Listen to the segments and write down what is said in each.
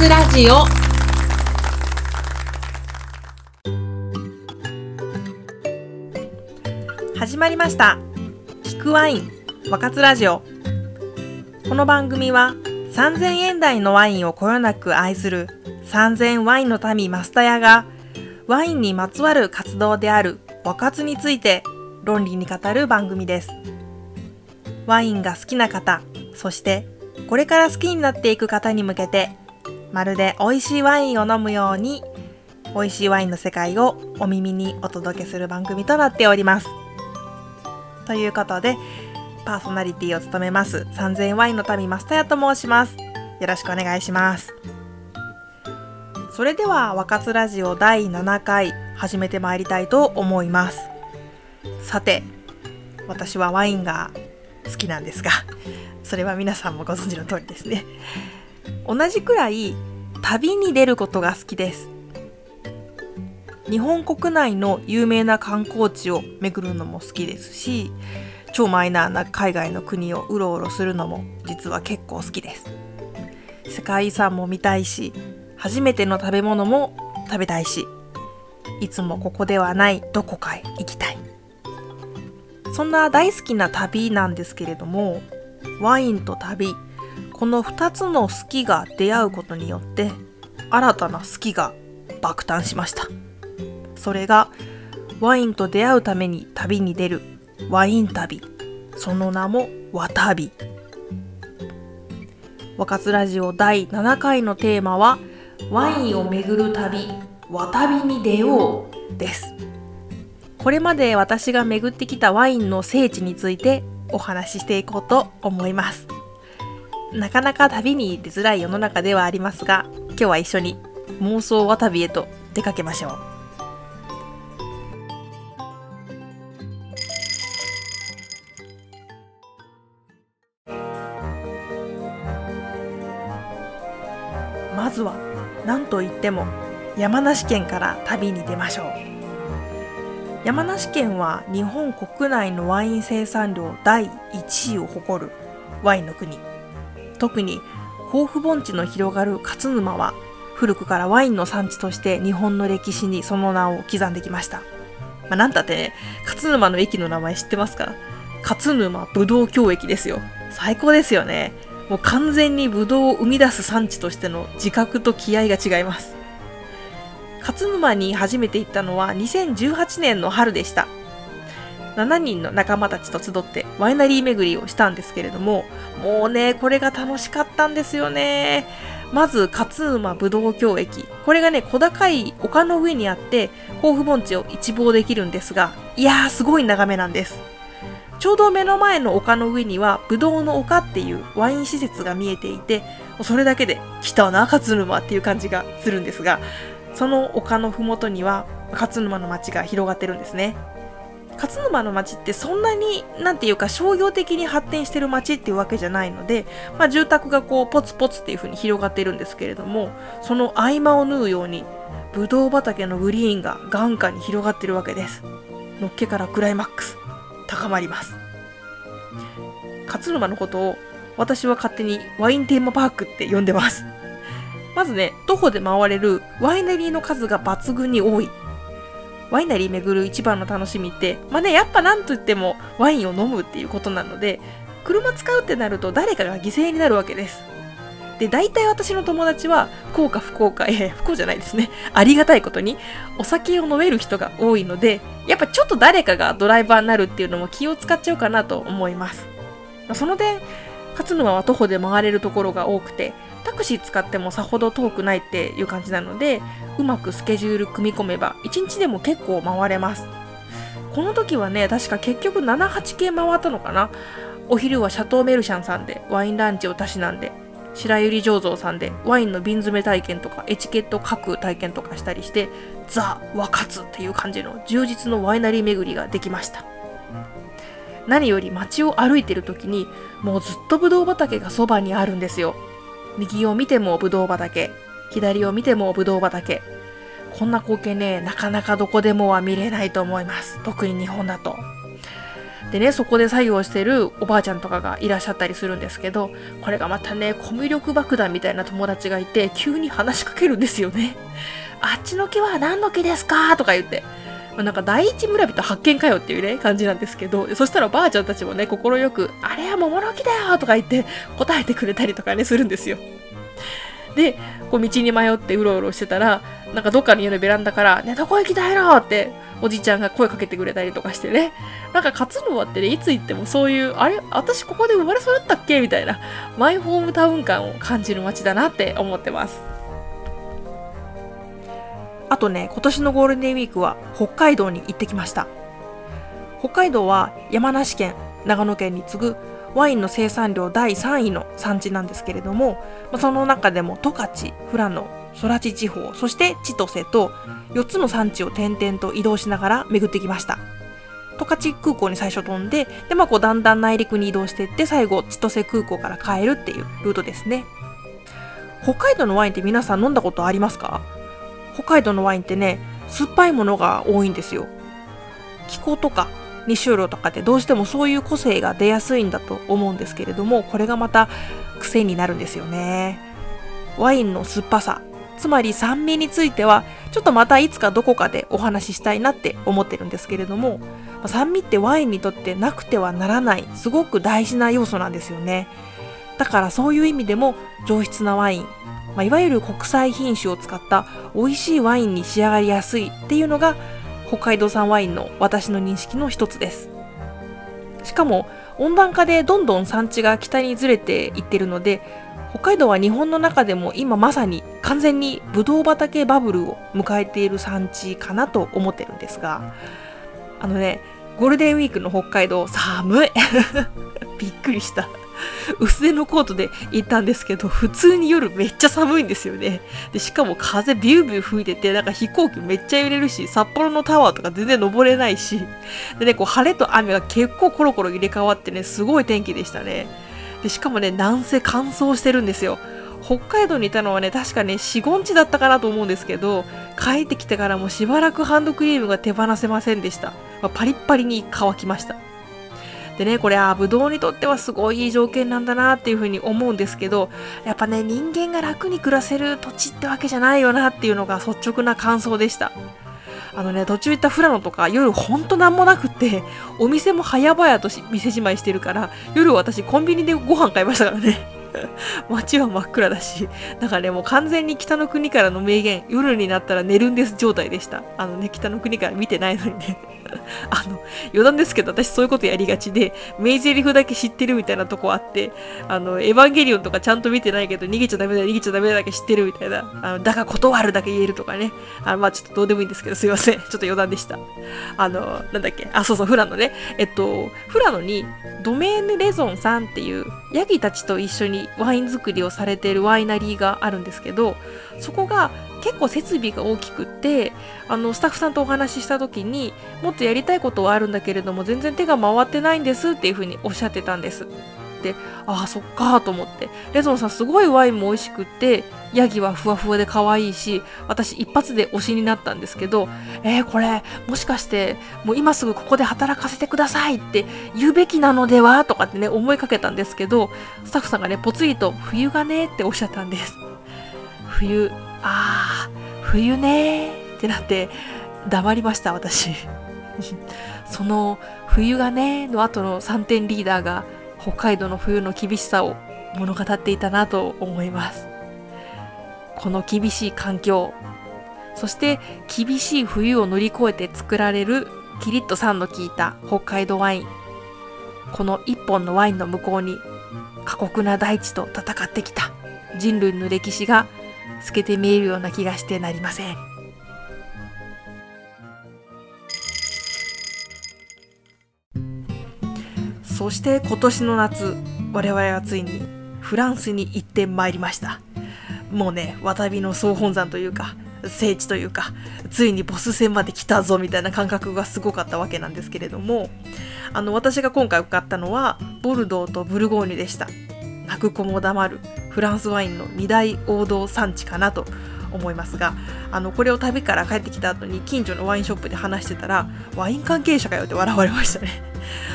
つラジオ。始まりました。聞くワイン。若津ラジオ。この番組は3000円台のワインをこよなく愛する3000ワインの民マスタヤがワインにまつわる活動である若津について論理に語る番組です。ワインが好きな方そしてこれから好きになっていく方に向けてまるで美味しいワインを飲むように美味しいワインの世界をお耳にお届けする番組となっております。ということでパーソナリティを務めます3000ワインの民マスタヤと申します。よろしくお願いします。それでは若津ラジオ第7回始めてまいりたいと思います。さて私はワインが好きなんですがそれは皆さんもご存知の通りですね。同じくらい旅に出ることが好きです。日本国内の有名な観光地を巡るのも好きですし超マイナーな海外の国をうろうろするのも実は結構好きです。世界遺産も見たいし初めての食べ物も食べたいしいつもここではないどこかへ行きたい。そんな大好きな旅なんですけれどもワインと旅この2つの好きが出会うことによって新たな好きが爆誕しました。それがワインと出会うために旅に出るワイン旅。その名もワ旅若津ラジオ第7回のテーマはワインを巡る旅ワ旅に出ようです。これまで私が巡ってきたワインの聖地についてお話ししていこうと思います。なかなか旅に出づらい世の中ではありますが今日は一緒に妄想わ旅へと出かけましょう。まずは何といっても山梨県から旅に出ましょう。山梨県は日本国内のワイン生産量第1位を誇るワインの国。特に甲府盆地の広がる勝沼は古くからワインの産地として日本の歴史にその名を刻んできました。まあ、なんたってね、勝沼の駅の名前知ってますか？勝沼ぶどう郷駅ですよ。最高ですよね。もう完全にぶどうを生み出す産地としての自覚と気合が違います。勝沼に初めて行ったのは2018年の春でした。7人の仲間たちと集ってワイナリー巡りをしたんですけれども、もうね、これが楽しかったんですよね。まず、勝沼ぶどう郷駅。これがね、小高い丘の上にあって、甲府盆地を一望できるんですが、いやー、すごい眺めなんです。ちょうど目の前の丘の上には、ぶどうの丘っていうワイン施設が見えていて、それだけで、来たな、勝沼っていう感じがするんですが、その丘のふもとには、勝沼の街が広がってるんですね。勝沼の町ってそんなになんていうか商業的に発展してる町っていうわけじゃないので、まあ、住宅がこうポツポツっていう風に広がってるんですけれどもその合間を縫うようにブドウ畑のグリーンが眼下に広がってるわけです。のっけからクライマックス。高まります。勝沼のことを私は勝手にワインテーマパークって呼んでます。まずね徒歩で回れるワイナリーの数が抜群に多い。ワイナリー巡る一番の楽しみって、まあね、やっぱなんといってもワインを飲むっていうことなので、車使うってなると誰かが犠牲になるわけです。で、大体私の友達は、幸か不幸か、え不幸じゃないですね。ありがたいことに、お酒を飲める人が多いので、やっぱちょっと誰かがドライバーになるっていうのも気を使っちゃうかなと思います。その点、勝沼は徒歩で回れるところが多くて、タクシー使ってもさほど遠くないっていう感じなのでうまくスケジュール組み込めば1日でも結構回れます。この時はね確か結局78系回ったのかな。お昼はシャトーメルシャンさんでワインランチをたしなんで白百合醸造さんでワインの瓶詰め体験とかエチケット書く体験とかしたりしてザ・ワカツっていう感じの充実のワイナリー巡りができました。何より街を歩いてる時にもうずっとブドウ畑がそばにあるんですよ右を見てもブドウ畑、左を見てもブドウ畑。こんな光景ね、なかなかどこでもは見れないと思います。特に日本だと。でねそこで作業してるおばあちゃんとかがいらっしゃったりするんですけどこれがまたねコミュ力爆弾みたいな友達がいて急に話しかけるんですよね。あっちの木は何の木ですか？とか言って。まあ、なんか第一村人発見かよっていうね感じなんですけどそしたらばあちゃんたちもね快く「あれは桃の木だよ!」とか言って答えてくれたりとかねするんですよ。でこう道に迷ってうろうろしてたらなんかどっかの家のベランダから「ねどこ行きたいの?」っておじちゃんが声かけてくれたりとかしてねなんか勝沼ってねいつ行ってもそういうあれ私ここで生まれ育ったっけみたいなマイホームタウン感を感じる街だなって思ってますあとね今年のゴールデンウィークは北海道に行ってきました北海道は山梨県長野県に次ぐワインの生産量第3位の産地なんですけれども、その中でも十勝、富良野、空知地方、そして千歳と4つの産地を転々と移動しながら巡ってきました。十勝空港に最初飛んで、で、まあ、こうだんだん内陸に移動していって、最後千歳空港から帰るっていうルートですね。北海道のワインって皆さん飲んだことありますか？北海道のワインってね、酸っぱいものが多いんですよ。気候とか日照量とかってどうしてもそういう個性が出やすいんだと思うんですけれどもこれがまた癖になるんですよねワインの酸っぱさつまり酸味についてはちょっとまたいつかどこかでお話ししたいなって思ってるんですけれども酸味ってワインにとってなくてはならないすごく大事な要素なんですよねだからそういう意味でも上質なワイン、まあ、いわゆる国際品種を使った美味しいワインに仕上がりやすいっていうのが北海道産ワインの私の認識の一つです。しかも温暖化でどんどん産地が北にずれていってるので北海道は日本の中でも今まさに完全にブドウ畑バブルを迎えている産地かなと思ってるんですがあのねゴールデンウィークの北海道寒い。びっくりした。薄手のコートで行ったんですけど、普通に夜めっちゃ寒いんですよね。で、しかも風ビュービュー吹いてて、なんか飛行機めっちゃ揺れるし、札幌のタワーとか全然登れないし、でね、こう晴れと雨が結構コロコロ入れ替わってね、すごい天気でしたね。で、しかもね、南西乾燥してるんですよ。北海道にいたのはね、確かね、4、5日だったかなと思うんですけど、帰ってきてからもしばらくハンドクリームが手放せませんでした。まあ、パリッパリに乾きました。でね、これ、あ、ぶどうにとってはすごいいい条件なんだなっていうふうに思うんですけど、やっぱね、人間が楽に暮らせる土地ってわけじゃないよなっていうのが率直な感想でした。あのね、途中行った富良野とか夜ほんとなんもなくって、お店も早々と店じまいしてるから、夜私コンビニでご飯買いましたからね。街は真っ暗だし、だからね、もう完全に北の国からの名言、夜になったら寝るんです状態でした。あのね、北の国から見てないのにね。あの、余談ですけど、私そういうことやりがちで、名台詞だけ知ってるみたいなとこあって、あの、エヴァンゲリオンとかちゃんと見てないけど、逃げちゃダメだ、逃げちゃダメだだけ知ってるみたいな、あの、だが断るだけ言えるとかね。あまあちょっとどうでもいいんですけど、すいません。ちょっと余談でした。あの、なんだっけ、あ、そうそう、富良野ね。えっと、富良野に、ドメーヌ・レゾンさんっていう、ヤギたちと一緒にワイン作りをされてるワイナリーがあるんですけど、そこが結構設備が大きくってあのスタッフさんとお話しした時にもっとやりたいことはあるんだけれども全然手が回ってないんですっていうふうにおっしゃってたんです。でああそっかと思ってレゾンさんすごいワインも美味しくってヤギはふわふわで可愛いし私一発で推しになったんですけどえー、これもしかしてもう今すぐここで働かせてくださいって言うべきなのではとかってね思いかけたんですけどスタッフさんがねぽつりと冬がねっておっしゃったんです冬あー冬ねってなって黙りました私。その冬がねの後の3点リーダーが北海道の冬の厳しさを物語っていたなと思います。この厳しい環境そして厳しい冬を乗り越えて作られるキリッと酸の効いた北海道ワイン。この一本のワインの向こうに過酷な大地と戦ってきた人類の歴史が透けて見えるような気がしてなりません。そして今年の夏我々はついにフランスに行ってまいりました。もうね渡びの総本山というか聖地というかついにボス戦まで来たぞみたいな感覚がすごかったわけなんですけれどもあの私が今回伺ったのはボルドーとブルゴーニュでした。泣く子も黙る。フランスワインの2大王道産地かなと思いますがあのこれを旅から帰ってきた後に近所のワインショップで話してたらワイン関係者かよって笑われましたね。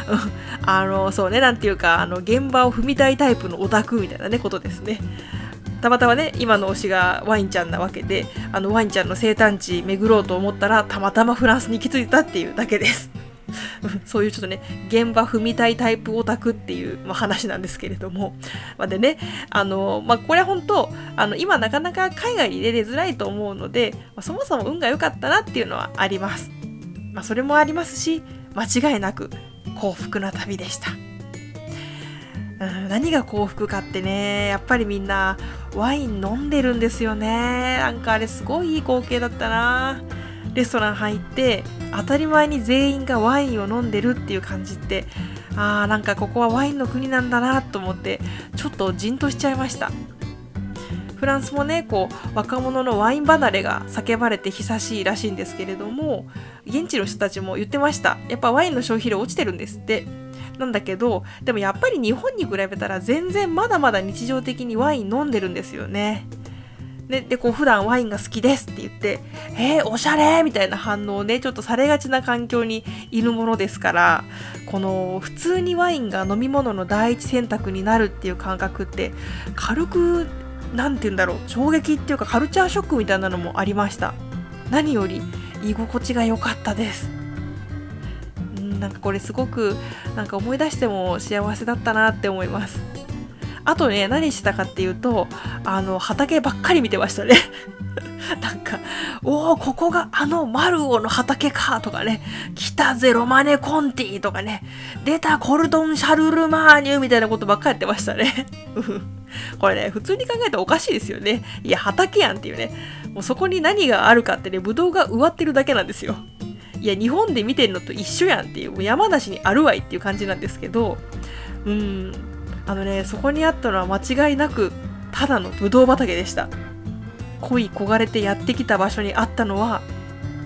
あのそうねなんていうかあの現場を踏みたいタイプのオタクみたいなねことですね。たまたまね今の推しがワインちゃんなわけであのワインちゃんの生誕地巡ろうと思ったらたまたまフランスに行き着いたっていうだけです。そういうちょっとね現場踏みたいタイプオタクっていう、まあ、話なんですけれども、まあ、でねあの、まあ、これは本当あの今なかなか海外に出れづらいと思うので、まあ、そもそも運が良かったなっていうのはあります、まあ、それもありますし間違いなく幸福な旅でした。何が幸福かってねやっぱりみんなワイン飲んでるんですよね。なんかあれすごいいい光景だったな。レストラン入って当たり前に全員がワインを飲んでるっていう感じってあーなんかここはワインの国なんだなと思ってちょっとじんとしちゃいました。フランスもねこう若者のワイン離れが叫ばれて久しいらしいんですけれども現地の人たちも言ってました。やっぱワインの消費量落ちてるんですって。なんだけどでもやっぱり日本に比べたら全然まだまだ日常的にワイン飲んでるんですよね。ででこう普段ワインが好きですって言って「えー、おしゃれ!」みたいな反応をねちょっとされがちな環境にいるものですからこの普通にワインが飲み物の第一選択になるっていう感覚って軽く何て言うんだろう衝撃っていうかカルチャーショックみたいなのもありました何より居心地が良かったですなんかこれすごくなんか思い出しても幸せだったなって思いますあとね何したかっていうとあの畑ばっかり見てましたね なんか、おお、ここがあのマルオの畑かとかね、来たぜロマネ・コンティとかね、出たコルドン・シャルルマーニュみたいなことばっかりやってましたね。これね、普通に考えたらおかしいですよね。いや、畑やんっていうね。もうそこに何があるかってね、ブドウが植わってるだけなんですよ。いや日本で見てるのと一緒やんっていうもう山梨にあるわいっていう感じなんですけどうんあのねそこにあったのは間違いなくただのブドウ畑でした。恋焦がれてやってきた場所にあったのは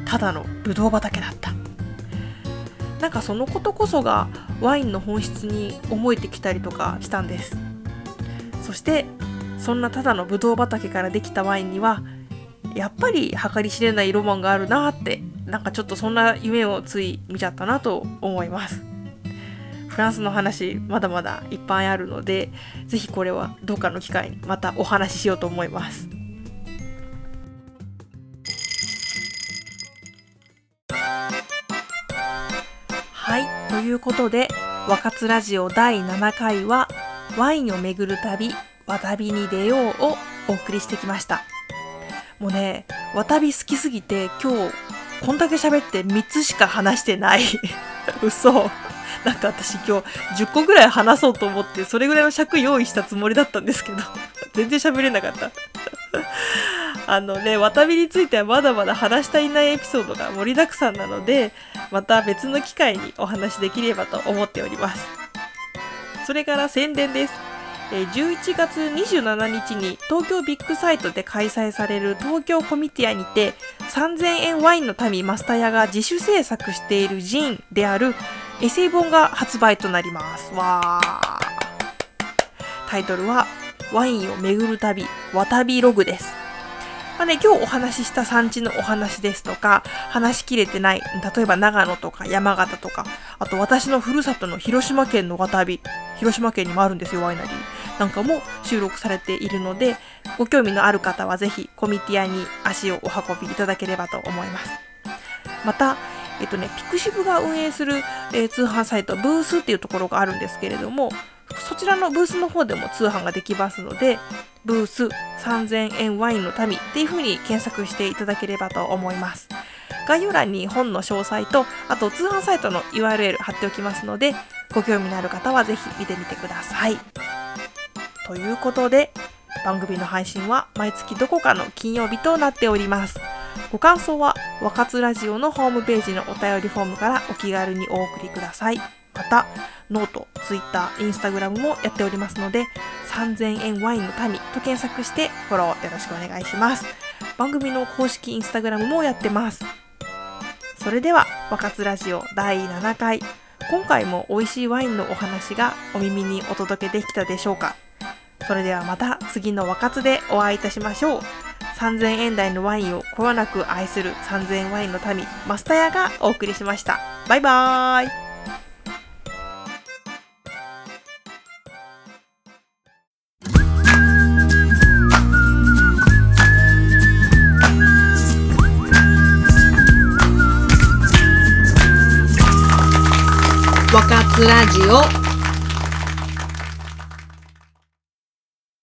ただのブドウ畑だった。なんかそのことこそがワインの本質に思えてきたりとかしたんです。そしてそんなただのブドウ畑からできたワインにはやっぱり計り知れないロマンがあるなってなんかちょっとそんな夢をつい見ちゃったなと思います。フランスの話まだまだいっぱいあるので是非これはどっかの機会にまたお話ししようと思います。はいということで「若津ラジオ第7回はワインをめぐる旅わたびに出よう」をお送りしてきました。もうねわたび好きすぎて今日こんだけ喋って3つしか話してない。嘘。なんか私今日10個ぐらい話そうと思ってそれぐらいの尺用意したつもりだったんですけど 全然喋れなかった あのね、渡びについてはまだまだ話したいないエピソードが盛りだくさんなので、また別の機会にお話できればと思っております。それから宣伝です。11月27日に東京ビッグサイトで開催される東京コミティアにて3000円ワインの民マスタヤが自主制作しているジンであるエセイ本が発売となります。わー。タイトルはワインを巡る旅、わたびログです。まあね、今日お話しした産地のお話ですとか、話しきれてない、例えば長野とか山形とか、あと私のふるさとの広島県のわたび、広島県にもあるんですよ、ワイナリー。なんかも収録されているので、ご興味のある方はぜひコミティアに足をお運びいただければと思います。また、えっとね、ピクシブが運営する、えー、通販サイト、ブースっていうところがあるんですけれども、そちらのブースの方でも通販ができますので、ブース3000円ワインの民っていう風に検索していただければと思います。概要欄に本の詳細と、あと通販サイトの URL 貼っておきますので、ご興味のある方はぜひ見てみてください。ということで、番組の配信は毎月どこかの金曜日となっております。ご感想は、若津ラジオのホームページのお便りフォームからお気軽にお送りください。また、ノート、ツイッター、インスタグラムもやっておりますので、3000円ワインの民と検索してフォローよろしくお願いします。番組の公式インスタグラムもやってます。それでは、若津ラジオ第7回。今回も美味しいワインのお話がお耳にお届けできたでしょうかそれではまた次の若津でお会いいたしましょう。3000円台のワインをこよなく愛する3000円ワインの民マスタヤがお送りしました。バイバーイ。